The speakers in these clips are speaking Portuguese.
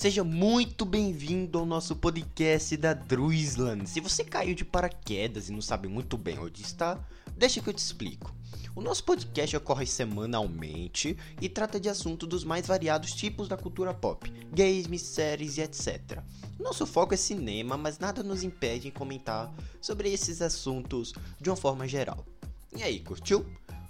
Seja muito bem-vindo ao nosso podcast da Druisland. Se você caiu de paraquedas e não sabe muito bem onde está, deixa que eu te explico. O nosso podcast ocorre semanalmente e trata de assuntos dos mais variados tipos da cultura pop, games, séries e etc. Nosso foco é cinema, mas nada nos impede em comentar sobre esses assuntos de uma forma geral. E aí, curtiu?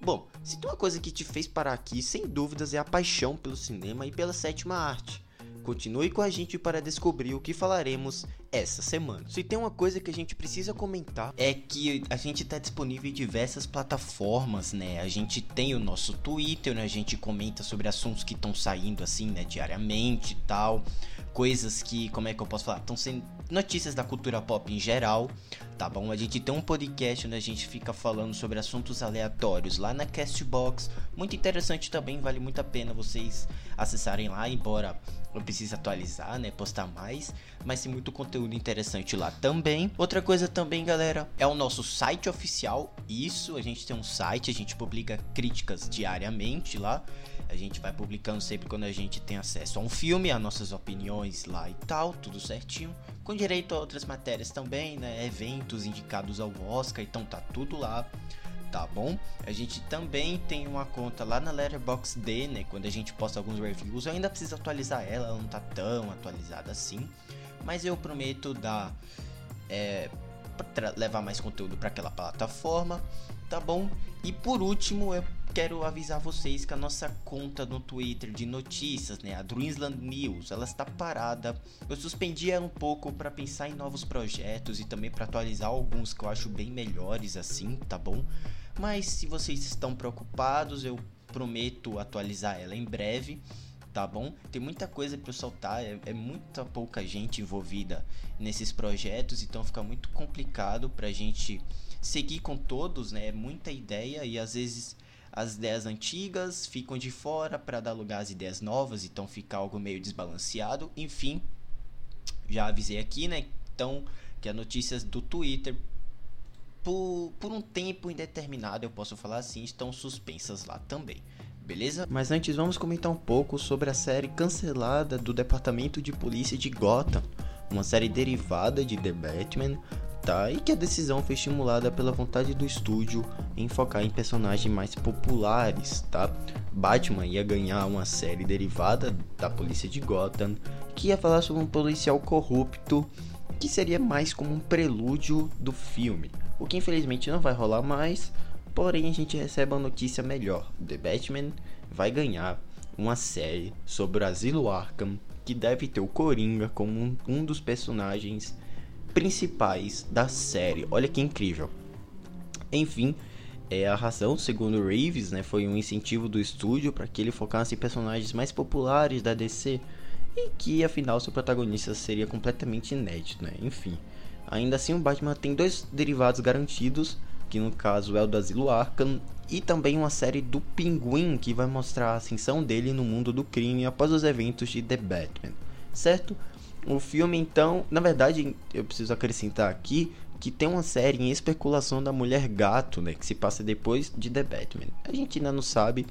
Bom, se tem uma coisa que te fez parar aqui, sem dúvidas, é a paixão pelo cinema e pela sétima arte. Continue com a gente para descobrir o que falaremos essa semana. Se tem uma coisa que a gente precisa comentar é que a gente está disponível em diversas plataformas, né? A gente tem o nosso Twitter, né? A gente comenta sobre assuntos que estão saindo assim, né, diariamente e tal coisas que, como é que eu posso falar? Estão sendo notícias da cultura pop em geral, tá bom? A gente tem um podcast onde a gente fica falando sobre assuntos aleatórios lá na Castbox, muito interessante também, vale muito a pena vocês acessarem lá, embora eu precise atualizar, né, postar mais, mas tem muito conteúdo interessante lá também. Outra coisa também, galera, é o nosso site oficial. Isso, a gente tem um site, a gente publica críticas diariamente lá. A gente vai publicando sempre quando a gente tem acesso a um filme, as nossas opiniões lá e tal, tudo certinho. Com direito a outras matérias também, né? Eventos indicados ao Oscar, então tá tudo lá tá bom? A gente também tem uma conta lá na Letterboxd, né? Quando a gente posta alguns reviews, eu ainda preciso atualizar ela, ela não tá tão atualizada assim, mas eu prometo dar é, levar mais conteúdo para aquela plataforma, tá bom? E por último, eu quero avisar vocês que a nossa conta no Twitter de notícias, né, a Dreamsland News, ela está parada. Eu suspendi ela um pouco para pensar em novos projetos e também para atualizar alguns que eu acho bem melhores assim, tá bom? Mas se vocês estão preocupados, eu prometo atualizar ela em breve, tá bom? Tem muita coisa para soltar, é, é, muita pouca gente envolvida nesses projetos, então fica muito complicado para a gente seguir com todos, né? É muita ideia e às vezes as ideias antigas ficam de fora para dar lugar às ideias novas, então fica algo meio desbalanceado. Enfim, já avisei aqui, né? Então, que as notícias do Twitter, por, por um tempo indeterminado, eu posso falar assim, estão suspensas lá também. Beleza? Mas antes vamos comentar um pouco sobre a série cancelada do Departamento de Polícia de Gotham, uma série derivada de The Batman, E que a decisão foi estimulada pela vontade do estúdio em focar em personagens mais populares, tá? Batman ia ganhar uma série derivada da polícia de Gotham, que ia falar sobre um policial corrupto, que seria mais como um prelúdio do filme. O que infelizmente não vai rolar mais, porém a gente recebe uma notícia melhor. The Batman vai ganhar uma série sobre o Asilo Arkham que deve ter o Coringa como um dos personagens principais da série. Olha que incrível. Enfim, é, a razão, segundo Reeves, né, foi um incentivo do estúdio para que ele focasse em personagens mais populares da DC e que afinal seu protagonista seria completamente inédito, né? Enfim, ainda assim o Batman tem dois derivados garantidos, que no caso é o do Asilo Arkham e também uma série do Pinguim que vai mostrar a ascensão dele no mundo do crime após os eventos de The Batman, certo? O filme, então, na verdade, eu preciso acrescentar aqui que tem uma série em especulação da Mulher Gato, né, que se passa depois de The Batman. A gente ainda não sabe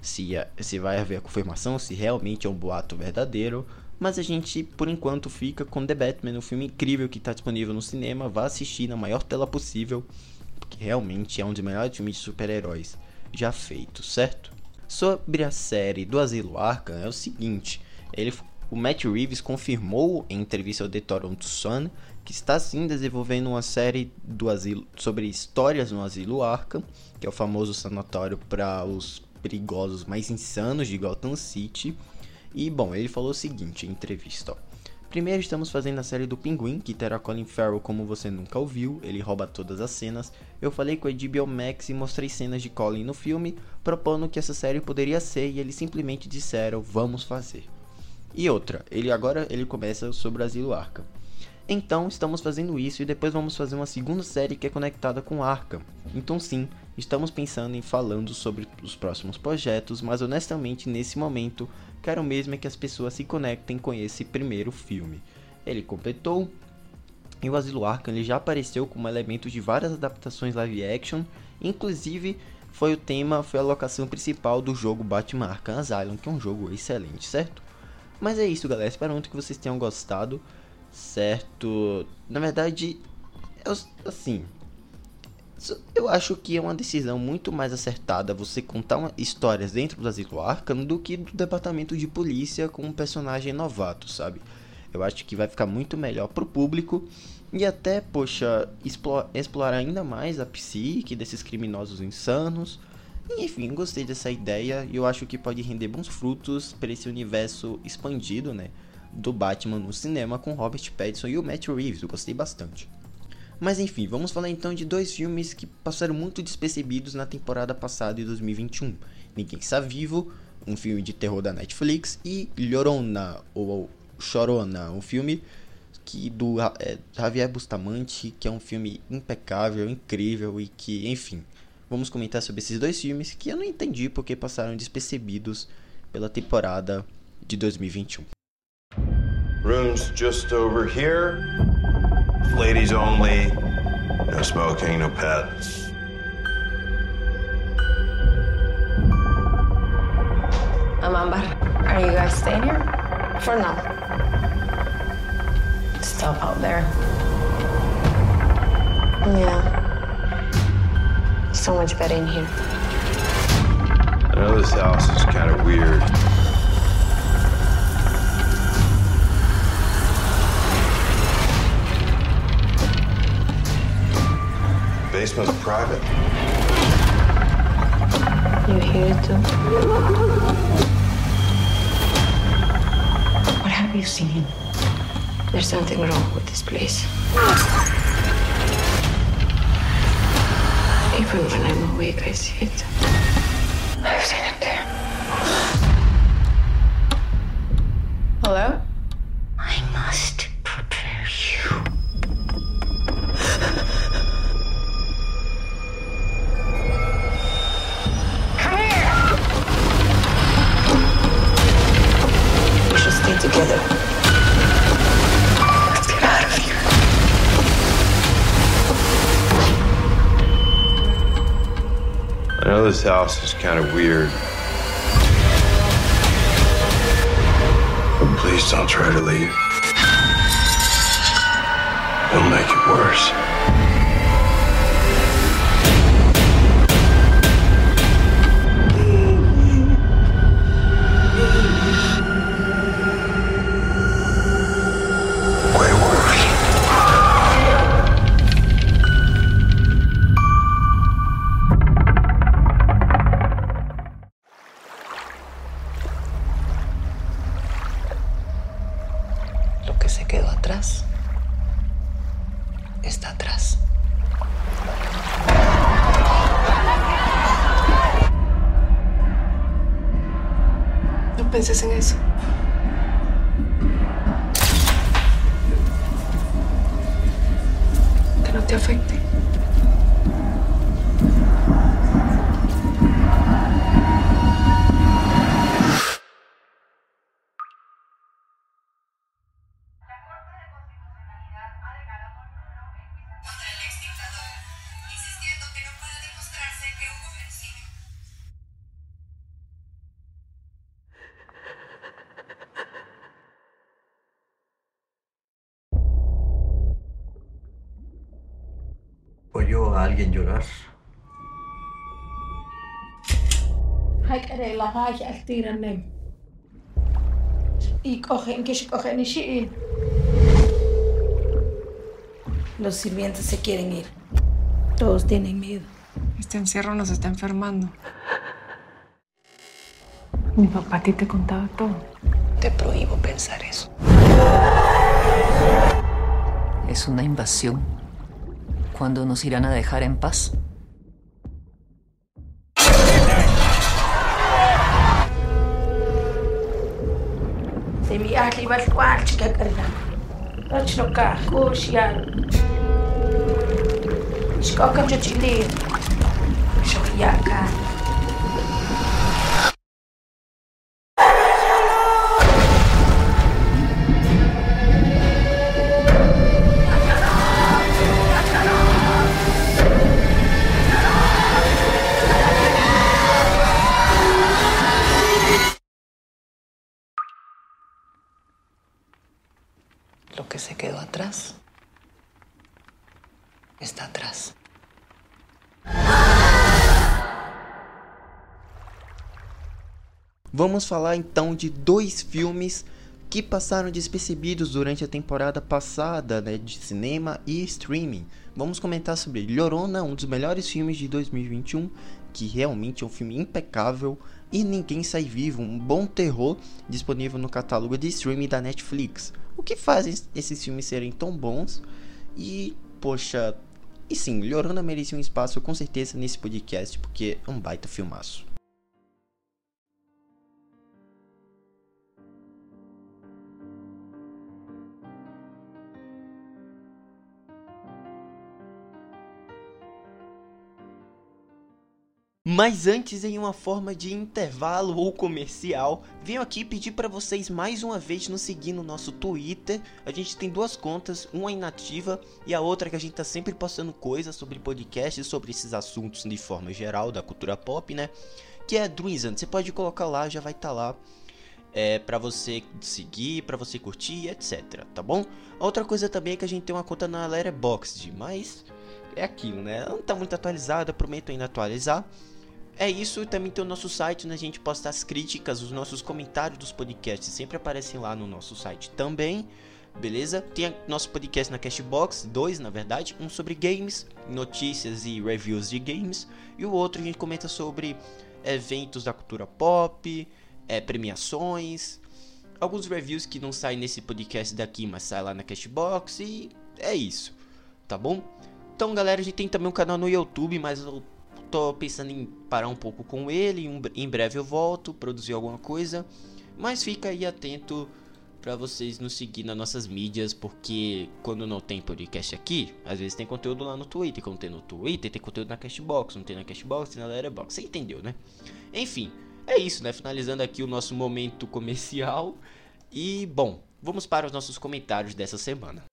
se, é, se vai haver a confirmação, se realmente é um boato verdadeiro, mas a gente, por enquanto, fica com The Batman, um filme incrível que está disponível no cinema. Vá assistir na maior tela possível, porque realmente é um dos melhores filmes de super-heróis já feitos, certo? Sobre a série do Asilo Arkham é o seguinte, ele o Matt Reeves confirmou em entrevista ao The Toronto Sun que está sim desenvolvendo uma série do asilo sobre histórias no asilo Arkham, que é o famoso sanatório para os perigosos mais insanos de Gotham City. E bom, ele falou o seguinte em entrevista, ó. Primeiro estamos fazendo a série do Pinguim, que terá Colin Farrell como você nunca ouviu, ele rouba todas as cenas. Eu falei com a HBO Max e mostrei cenas de Colin no filme, propondo que essa série poderia ser e eles simplesmente disseram, vamos fazer. E outra, ele agora ele começa sobre Asilo Arkham. Então estamos fazendo isso e depois vamos fazer uma segunda série que é conectada com Arkham. Então sim, estamos pensando em falando sobre os próximos projetos, mas honestamente nesse momento quero mesmo é que as pessoas se conectem com esse primeiro filme. Ele completou e o Asilo Arkham ele já apareceu como elemento de várias adaptações live action, inclusive foi o tema, foi a locação principal do jogo Batman Arkham Asylum, que é um jogo excelente, certo? Mas é isso, galera. Espero muito que vocês tenham gostado, certo? Na verdade, eu, assim, eu acho que é uma decisão muito mais acertada você contar uma, histórias dentro do Asilo Arkham do que do departamento de polícia com um personagem novato, sabe? Eu acho que vai ficar muito melhor pro público e até, poxa, explorar, explorar ainda mais a psique desses criminosos insanos. Enfim, gostei dessa ideia e eu acho que pode render bons frutos para esse universo expandido, né? Do Batman no cinema com Robert Pattinson e o Matt Reeves. Eu gostei bastante. Mas enfim, vamos falar então de dois filmes que passaram muito despercebidos na temporada passada de 2021. Ninguém Está Vivo, um filme de terror da Netflix, e Llorona, ou Chorona, um filme que do é, Javier Bustamante, que é um filme impecável, incrível e que, enfim, vamos comentar sobre esses dois filmes que eu não entendi porque passaram despercebidos pela temporada de 2021. Rooms just over here. Ladies only. No smoking, no pets. I'm Amber. Are you guys staying here? For now. Stop out there. Yeah. So much better in here. I know this house is kind of weird. basement's private. You hear it too? What have you seen? There's something wrong with this place. fruit and I'm awake, I see it. This house is kind of weird. But please don't try to leave. It'll make it worse. Penses en eso. Que no te afecte. Oyó a alguien llorar. Los sirvientes se quieren ir. Todos tienen miedo. Este encierro nos está enfermando. Mi papá a ti te contaba todo. Te prohíbo pensar eso. Es una invasión ¿Cuándo nos irán a dejar en paz? Vamos falar então de dois filmes que passaram despercebidos durante a temporada passada né, de cinema e streaming. Vamos comentar sobre Llorona, um dos melhores filmes de 2021, que realmente é um filme impecável, e Ninguém Sai Vivo, um bom terror disponível no catálogo de streaming da Netflix. O que faz esses filmes serem tão bons? E, poxa, e sim, Llorona merecia um espaço com certeza nesse podcast, porque é um baita filmaço. Mas antes, em uma forma de intervalo ou comercial, venho aqui pedir para vocês mais uma vez nos seguir no nosso Twitter. A gente tem duas contas, uma inativa e a outra que a gente tá sempre postando coisas sobre podcasts, sobre esses assuntos de forma geral da cultura pop, né? Que é Druizan. Você pode colocar lá, já vai estar tá lá. É, para você seguir, para você curtir, etc, tá bom? outra coisa também é que a gente tem uma conta na Letterboxd, mas é aquilo, né? Não tá muito atualizada, prometo ainda atualizar. É isso, também tem o nosso site onde a gente posta as críticas, os nossos comentários dos podcasts sempre aparecem lá no nosso site também, beleza? Tem nosso podcast na Cashbox, dois na verdade, um sobre games, notícias e reviews de games, e o outro a gente comenta sobre eventos da cultura pop, é, premiações, alguns reviews que não saem nesse podcast daqui, mas saem lá na Cashbox, e é isso, tá bom? Então galera, a gente tem também um canal no YouTube, mas eu tô pensando em parar um pouco com ele. Em breve eu volto, produzir alguma coisa. Mas fica aí atento para vocês nos seguir nas nossas mídias, porque quando não tem podcast aqui, às vezes tem conteúdo lá no Twitter. Quando tem no Twitter, tem conteúdo na Cashbox. Não tem na Cashbox, tem na Letterboxd. Você entendeu, né? Enfim, é isso, né? Finalizando aqui o nosso momento comercial. E, bom, vamos para os nossos comentários dessa semana.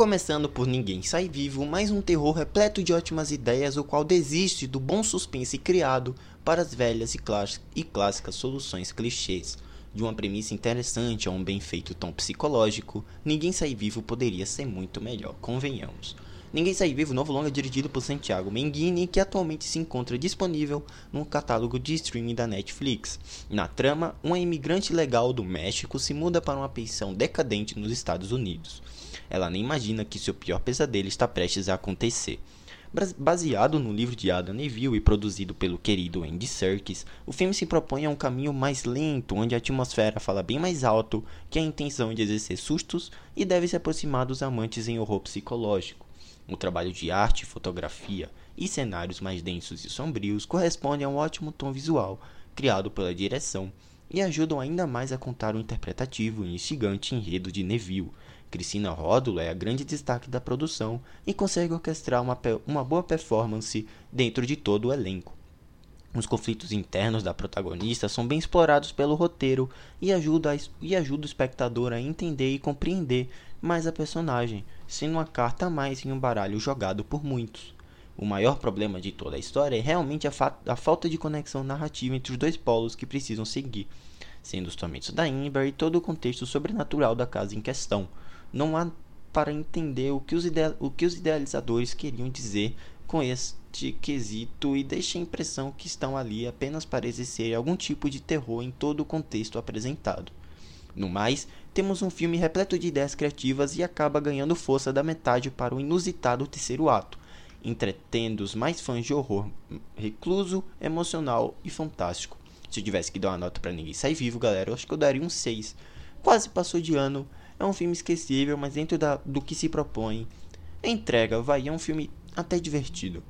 Começando por Ninguém Sai Vivo, mais um terror repleto de ótimas ideias, o qual desiste do bom suspense criado para as velhas e, clássicas soluções clichês. De uma premissa interessante a um bem feito tom psicológico, Ninguém Sai Vivo poderia ser muito melhor, convenhamos. Ninguém Sai Vivo, novo longa dirigido por Santiago Menghini, que atualmente se encontra disponível no catálogo de streaming da Netflix. Na trama, uma imigrante legal do México se muda para uma pensão decadente nos Estados Unidos. Ela nem imagina que seu pior pesadelo está prestes a acontecer. Baseado no livro de Adam Neville e produzido pelo querido Andy Serkis, o filme se propõe a um caminho mais lento, onde a atmosfera fala bem mais alto que a intenção de exercer sustos e deve se aproximar dos amantes em horror psicológico. O trabalho de arte, fotografia e cenários mais densos e sombrios correspondem a um ótimo tom visual criado pela direção e ajudam ainda mais a contar o interpretativo e instigante enredo de Neville, Cristina Ródulo é a grande destaque da produção e consegue orquestrar uma, uma boa performance dentro de todo o elenco. Os conflitos internos da protagonista são bem explorados pelo roteiro e ajuda, a, e ajuda o espectador a entender e compreender mais a personagem, sendo uma carta a mais em um baralho jogado por muitos. O maior problema de toda a história é realmente a, fa a falta de conexão narrativa entre os dois polos que precisam seguir, sendo os tormentos da Ember e todo o contexto sobrenatural da casa em questão, não há para entender o que os, o que os idealizadores queriam dizer com este quesito e deixa a impressão que estão ali apenas para exercer algum tipo de terror em todo o contexto apresentado. No mais, temos um filme repleto de ideias criativas e acaba ganhando força da metade para o inusitado terceiro ato, entretendo os mais fãs de horror recluso, emocional e fantástico. Se eu tivesse que dar uma nota para ninguém sair vivo, galera, eu acho que eu daria um 6. Quase passou de ano. É um filme esquecível, mas dentro da, do que se propõe. Entrega, vai, é um filme até divertido.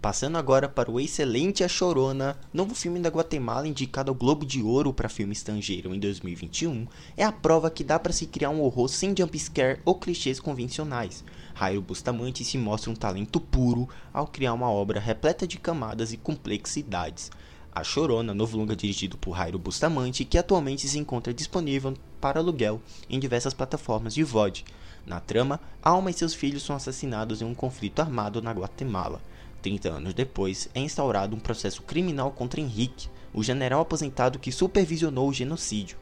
Passando agora para o excelente A Chorona, novo filme da Guatemala indicado ao Globo de Ouro para filme estrangeiro em 2021, é a prova que dá para se criar um horror sem jumpscare ou clichês convencionais. Jairo Bustamante se mostra um talento puro ao criar uma obra repleta de camadas e complexidades. A Chorona, novo longa dirigido por Jairo Bustamante, que atualmente se encontra disponível para aluguel em diversas plataformas de VOD. Na trama, Alma e seus filhos são assassinados em um conflito armado na Guatemala. 30 anos depois, é instaurado um processo criminal contra Henrique, o general aposentado que supervisionou o genocídio,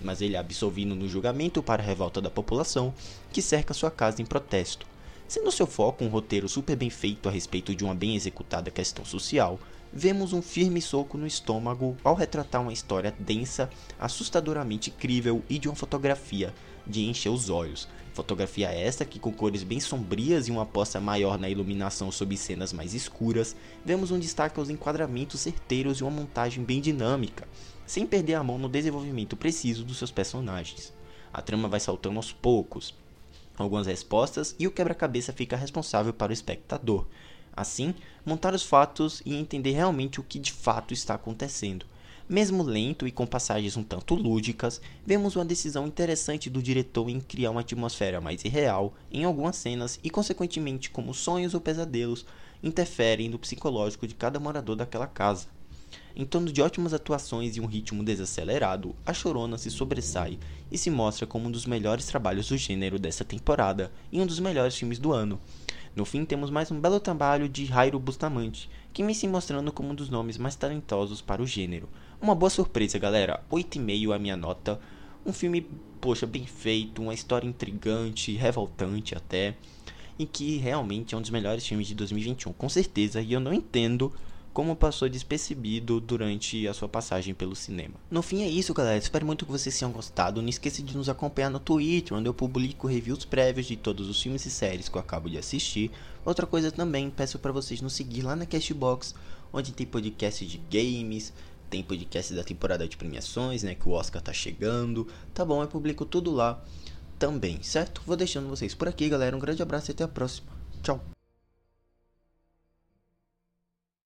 mas ele é absolvido no julgamento para a revolta da população que cerca sua casa em protesto. Sendo seu foco um roteiro super bem feito a respeito de uma bem executada questão social, vemos um firme soco no estômago ao retratar uma história densa, assustadoramente crível e de uma fotografia de encher os olhos, Fotografia esta que com cores bem sombrias e uma aposta maior na iluminação sob cenas mais escuras, vemos um destaque aos enquadramentos certeiros e uma montagem bem dinâmica, sem perder a mão no desenvolvimento preciso dos seus personagens. A trama vai saltando aos poucos, algumas respostas e o quebra-cabeça fica responsável para o espectador. Assim, montar os fatos e entender realmente o que de fato está acontecendo. Mesmo lento e com passagens um tanto lúdicas, vemos uma decisão interessante do diretor em criar uma atmosfera mais irreal em algumas cenas e, consequentemente, como sonhos ou pesadelos interferem no psicológico de cada morador daquela casa. Em torno de ótimas atuações e um ritmo desacelerado, A Chorona se sobressai e se mostra como um dos melhores trabalhos do gênero dessa temporada e um dos melhores filmes do ano. No fim, temos mais um belo trabalho de Jairo Bustamante, que vem se mostrando como um dos nomes mais talentosos para o gênero. Uma boa surpresa, galera. 8,5 a minha nota. Um filme, poxa, bem feito, uma história intrigante, revoltante até, e que realmente é um dos melhores filmes de 2021, com certeza, e eu não entendo como passou despercebido durante a sua passagem pelo cinema. No fim é isso, galera. Espero muito que vocês tenham gostado. Não esqueça de nos acompanhar no Twitter, onde eu publico reviews prévios de todos os filmes e séries que eu acabo de assistir. Outra coisa também, peço para vocês nos seguir lá na Castbox, onde tem podcast de games, tem podcast da temporada de premiações, né? Que o Oscar tá chegando. Tá bom, eu publico tudo lá também, certo? Vou deixando vocês por aqui, galera. Um grande abraço e até a próxima. Tchau.